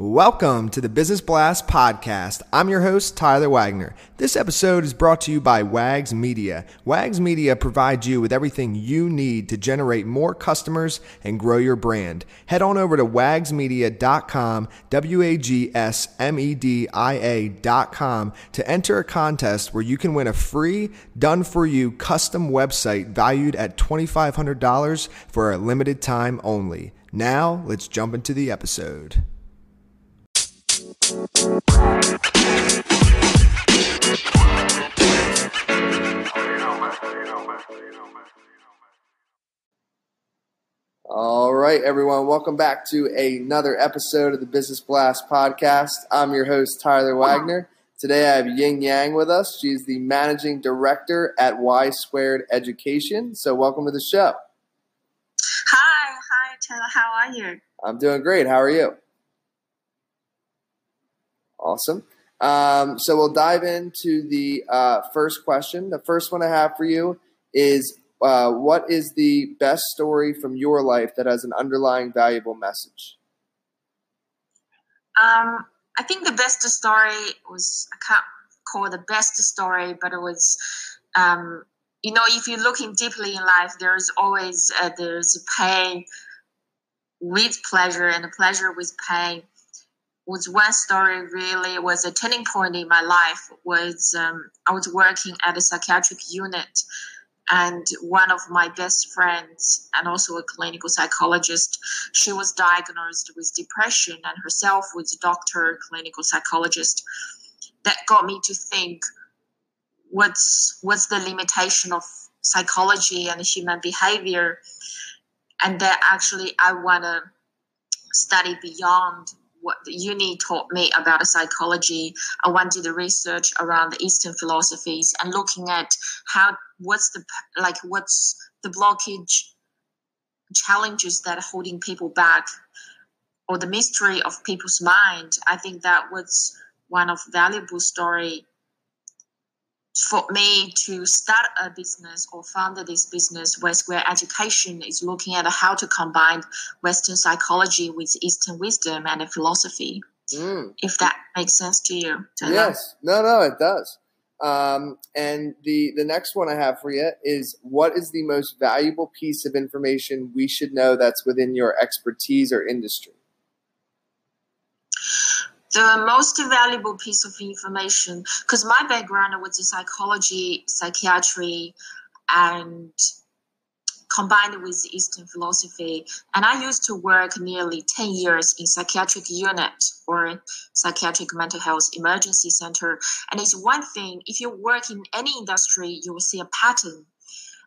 Welcome to the Business Blast podcast. I'm your host, Tyler Wagner. This episode is brought to you by Wags Media. Wags Media provides you with everything you need to generate more customers and grow your brand. Head on over to wagsmedia.com, W A G S M E D I A.com to enter a contest where you can win a free, done for you custom website valued at $2,500 for a limited time only. Now, let's jump into the episode. All right, everyone. Welcome back to another episode of the Business Blast podcast. I'm your host, Tyler Wagner. Today I have Ying Yang with us. She's the managing director at Y Squared Education. So, welcome to the show. Hi, hi, Tyler. How are you? I'm doing great. How are you? Awesome. Um, so we'll dive into the uh, first question. The first one I have for you is uh, what is the best story from your life that has an underlying valuable message? Um, I think the best story was, I can't call the best story, but it was, um, you know, if you're looking deeply in life, there's always, uh, there's pain with pleasure and pleasure with pain was one story really was a turning point in my life was um, i was working at a psychiatric unit and one of my best friends and also a clinical psychologist she was diagnosed with depression and herself was a doctor clinical psychologist. That got me to think what's what's the limitation of psychology and human behavior? And that actually i want to study beyond what uni taught me about psychology. I went to the research around the Eastern philosophies and looking at how what's the like what's the blockage challenges that are holding people back or the mystery of people's mind. I think that was one of valuable story for me to start a business or found this business Y Square Education is looking at how to combine Western psychology with Eastern wisdom and philosophy. Mm. If that makes sense to you. yes. No, no, it does. Um, and the, the next one I have for you is what is the most valuable piece of information we should know that's within your expertise or industry? The most valuable piece of information because my background was in psychology psychiatry and combined with eastern philosophy. And i used to work nearly 10 years in psychiatric unit or psychiatric mental health emergency center. And it's one thing if you work in any industry you will see a pattern.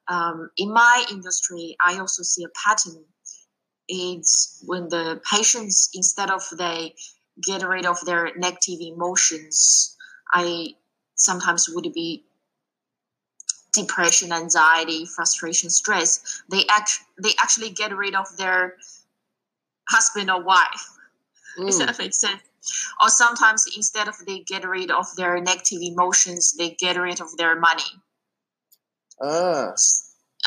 Um, in my industry i also see a pattern. It's when the patients instead of they get rid of their negative emotions. I sometimes would be depression, anxiety, frustration, stress. They act they actually get rid of their husband or wife. Mm. Does that make sense? Or sometimes instead of they get rid of their negative emotions, they get rid of their money. Ah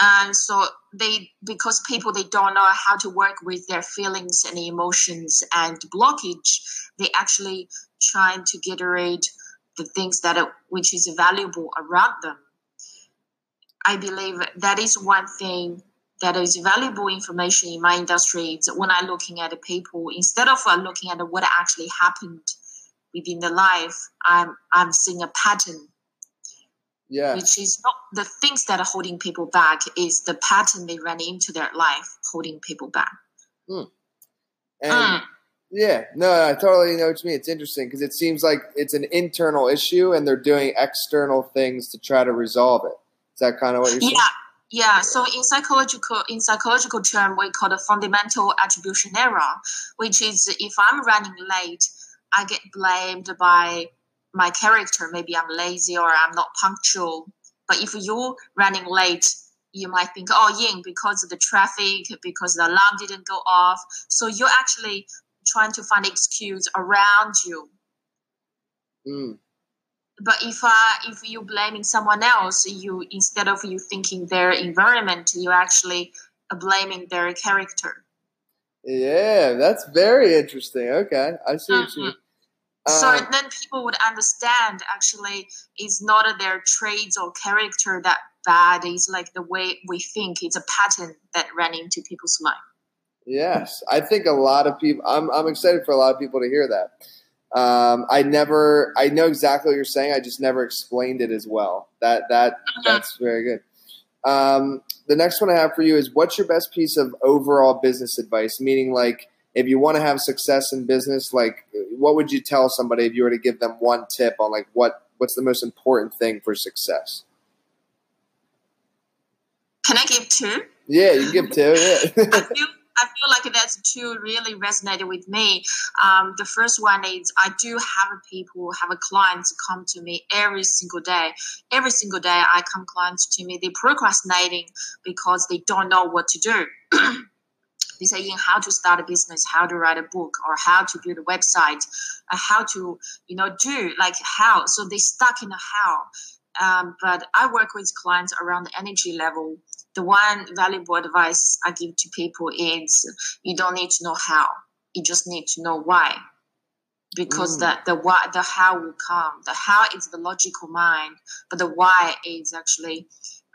and so they because people they don't know how to work with their feelings and emotions and blockage they actually trying to get rid the things that are, which is valuable around them. I believe that is one thing that is valuable information in my industry. It's when i'm looking at the people instead of uh, looking at what actually happened within the life i'm i'm seeing a pattern. Yeah. Which is not the things that are holding people back is the pattern they run into their life holding people back. Mm. And mm. yeah, no, I totally know what you mean. It's interesting because it seems like it's an internal issue and they're doing external things to try to resolve it. Is that kind of what you're saying? Yeah. Yeah, so in psychological in psychological term, we call the fundamental attribution error, which is if I'm running late, I get blamed by my character. Maybe I'm lazy or I'm not punctual. But if you're running late, you might think, oh, Ying, because of the traffic, because the alarm didn't go off. So you're actually trying to find excuse around you. Mm. But if uh, if you're blaming someone else, you instead of you thinking their environment, you're actually blaming their character. Yeah, that's very interesting. Okay, I see what you. Mm-hmm. So Um, then people would understand actually it's not their traits or character that bad. It's like the way we think. It's a pattern that ran into people's mind. Yes, I think a lot of people. I'm I'm excited for a lot of people to hear that. Um, I never. I know exactly what you're saying. I just never explained it as well. That that that's very good. Um, the next one I have for you is what's your best piece of overall business advice? Meaning, like, if you want to have success in business, like, what would you tell somebody if you were to give them one tip on like what what's the most important thing for success? Can I give two? Yeah, you can give two. I Yeah. feel I feel like that's two really resonated with me. Um, the first one is I do have a people have a clients come to me every single day. Every single day, I come clients to me. They're procrastinating because they don't know what to do. they say in how to start a business, how to write a book, or how to build a website, uh, how to you know do like how. So they stuck in a how. Um, but I work with clients around the energy level the one valuable advice I give to people is you don't need to know how. You just need to know why. Because Mm. the, the why the how will come. The how is the logical mind, but the why is actually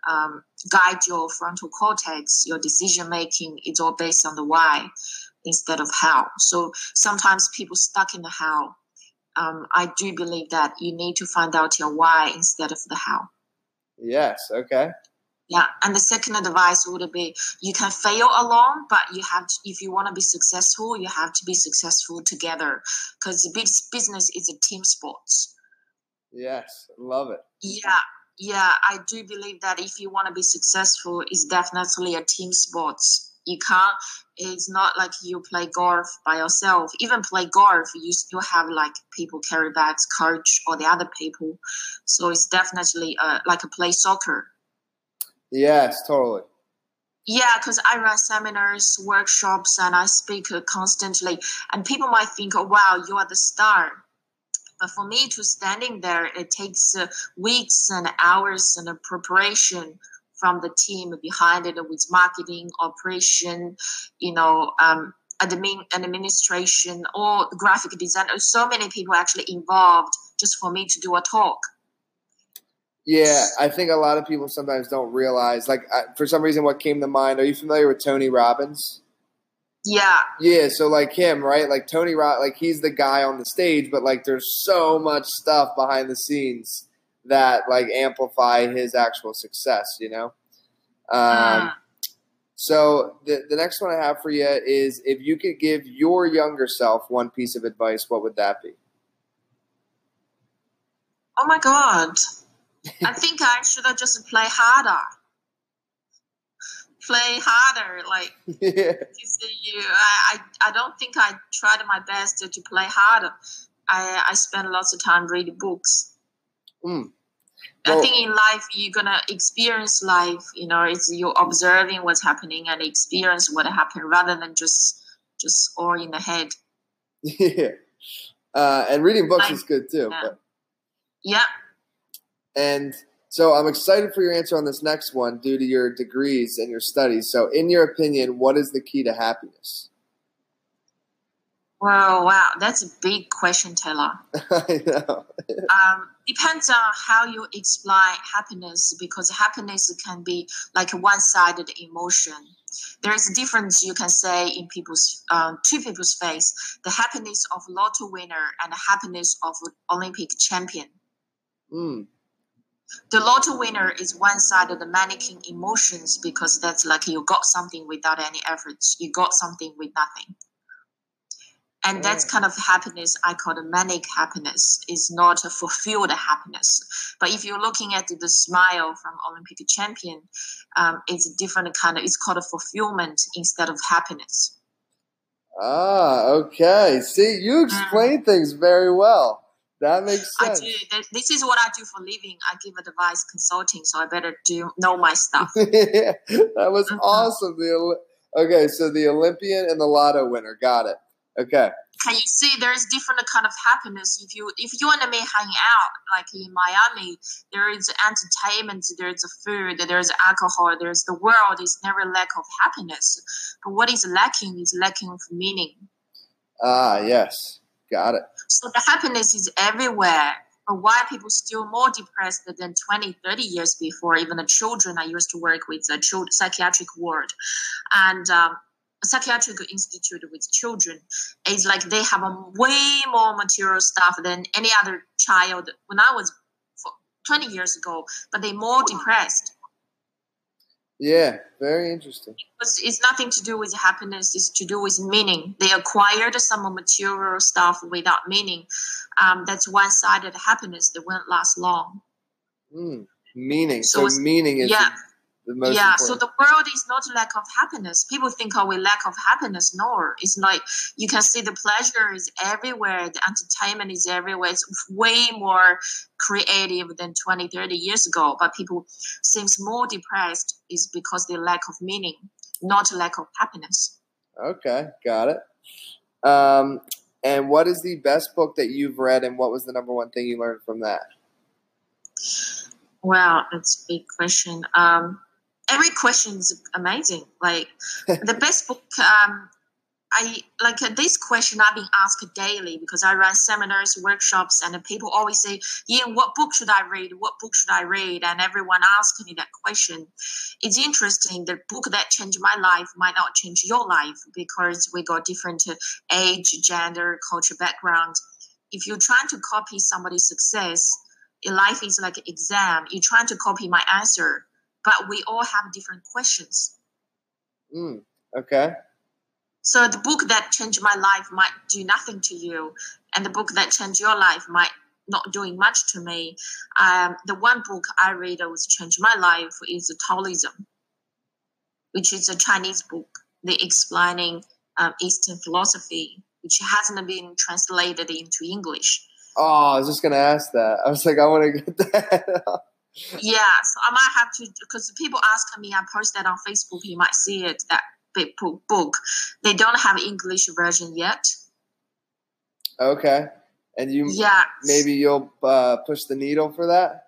um, guide your frontal cortex, your decision making is all based on the why instead of how. So sometimes people stuck in the how. Um, I do believe that you need to find out your why instead of the how. yes. Okay. Yeah, and the second advice would be you can fail alone, but you have to, if you want to be successful, you have to be successful together because business is a team sport. Yes. Love it. Yeah, yeah, I do believe that if you want to be successful, it's definitely a team sport. You can't. It's not like you play golf by yourself. Even play golf, you still have like people carry bags, coach, or the other people. So it's definitely uh, like a play soccer. Yes. Totally. Yeah, because I run seminars, workshops, and I speak constantly. And people might think, "Oh, wow, you are the star." But for me to standing there, it takes uh, weeks and hours and preparation from the team behind it with marketing, operation, you know, um, admin, administration, or graphic design. So many people actually involved just for me to do a talk. Yeah, I think a lot of people sometimes don't realize. Like, I, for some reason, what came to mind? Are you familiar with Tony Robbins? Yeah, Yeah, so like him, right? Like Tony Rob, like he's the guy on the stage, but like there's so much stuff behind the scenes that like amplify his actual success. You know. Um, Mm. So the the next one I have for you is if you could give your younger self one piece of advice, what would that be? Oh my god. I think I should have just play harder. Play harder. Like yeah. you see, you I, I I don't think I tried my best to, to play harder. I I spend lots of time reading books. Mm. I think in life you're gonna experience life, you know, it's you're observing what's happening and experience what happened rather than just just all in the head. Yeah. Uh, and reading books I- is good too. yeah. But, Yeah. and so I'm excited for your answer on this next one due to your degrees and your studies. So, in your opinion, what is the key to happiness? Wow, wow, that's a big question, Taylor. I know. um, depends on how you explain happiness because happiness can be like a one-sided emotion there is a difference you can say in people's um, to people's face the happiness of lotto winner and the happiness of olympic champion Mm. The lotto winner is one side of the manic emotions because that's like you got something without any efforts. You got something with nothing. And that's kind of happiness. I call the manic happiness. Is not a fulfilled happiness. But if you're looking at the smile from olympic champion um, it's a different kind of it's called a fulfillment instead of happiness. Ah, okay. See, you explain things very well. That makes sense. i do this is what i do for living i give advice consulting so i better do know my stuff that was Mhm. awesome. The okay, so the Olympian and the Lotto winner, got it. Okay. Can you see there's different kind of happiness if you if you and me hang out like in Miami, there is entertainment, there's food, there's alcohol, there's the world. It's never lack of happiness. But what is lacking is lacking of meaning. Ah, yes, got it. So the happiness is everywhere. But why people still more depressed than 20, 30 years before? Even the children I used to work with, the psychiatric ward, and um, psychiatric institute with children is like they have a way more material stuff than any other child when I was 20 years ago, but they're more depressed. Yeah, very interesting. It's, it's nothing to do with happiness. It's to do with meaning. They acquired some material stuff without meaning. Um, that's one-sided happiness that won't last long. Mm, meaning. So, so meaning is yeah yeah important. so the world is not lack of happiness. People think oh we lack of happiness. No it's like you can see the pleasure is everywhere. The entertainment is everywhere. It's way more creative than 20 30 years ago. But people seems more depressed is because they lack of meaning not lack of happiness. Okay got it. Um, and what is the best book that you've read and what was the number one thing you learned from that? Well, that's a big question. Um, every question is amazing. Like the best book, um, I like uh, this question I've been asked daily because I run seminars, workshops, and people always say, "Ying, what book should I read? What book should I read?" And everyone asks me that question. It's interesting. The book that changed my life might not change your life because we got different uh, age, gender, culture, background. If you're trying to copy somebody's success, life is like an exam. You're trying to copy my answer but we all have different questions. Mm, okay. So the book that changed my life might do nothing to you, and the book that changed your life might not doing much to me. Um, the one book I read that was changed my life is Taoism, which is a Chinese book. They explaining um, Eastern philosophy, which hasn't been translated into English. Oh, I was just gonna ask that. I was like, I want to get that. yeah, so I might have to because people ask me. I post that on Facebook. You might see it. That big book. They don't have English version yet. Okay, and you yeah maybe you'll uh, push the needle for that.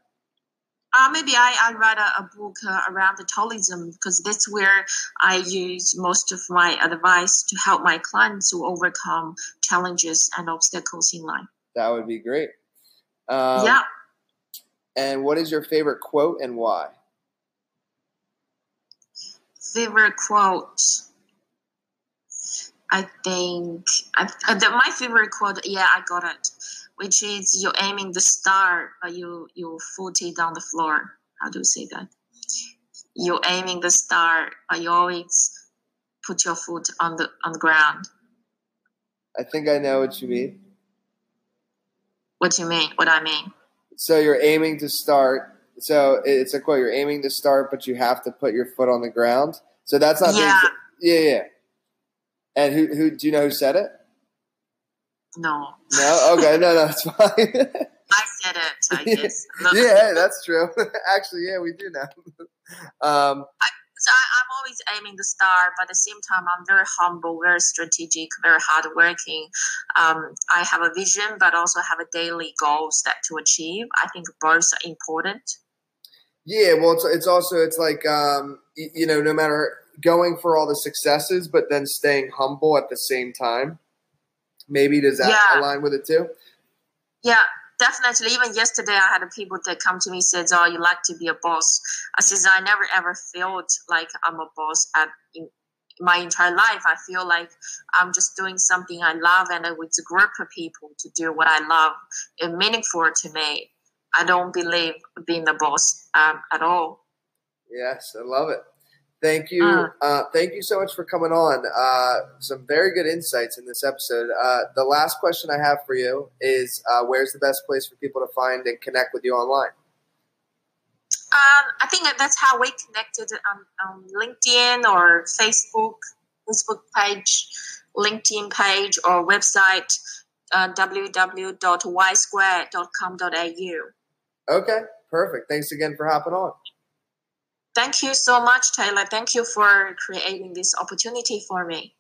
Uh, maybe I, I write a, a book uh, around the Taoism because that's where I use most of my advice to help my clients to overcome challenges and obstacles in life. That would be great. Um, yeah. And what is your favorite quote and why? Favorite quote. I think I, uh, the, my favorite quote. Yeah, I got it. Which is you're aiming the star, but you you foot it on the floor. How do you say that? You're aiming the star, but you always put your foot on the on the ground. I think I know what you mean. What do you mean? What I mean? So you're aiming to start. So it's a quote. You're aiming to start, but you have to put your foot on the ground. So that's not. Yeah. yeah, yeah. And who who do you know who said it? No. No. Okay. No. No. It's fine. I said it. I guess. yeah, that's true. Actually, yeah, we do know. Um, I, so I, am always aiming the star, but at the same time, I'm very humble, very strategic, very hardworking. Um, I have a vision, but also have a daily goals that to achieve. I think both are important. Yeah, well, it's, it's also it's like um, you know, no matter going for all the successes, but then staying humble at the same time. Maybe does that yeah. align with it too? Yeah, definitely even yesterday i had people that come to me says oh you like to be a boss. I says i never ever felt like i'm a boss at in my entire life. I feel like i'm just doing something i love and with a group of people to do what i love and meaningful to me. I don't believe being the boss um, at all. Yes i love it Thank you. Uh, uh, thank you so much for coming on. Uh, some very good insights in this episode. Uh, the last question I have for you is uh, where's the best place for people to find and connect with you online? Um, I think that's how we connected on, on LinkedIn or Facebook, Facebook page, LinkedIn page, or website uh, www.ysquare.com.au. Okay, perfect. Thanks again for hopping on. Thank you so much, Taylor. Thank you for creating this opportunity for me.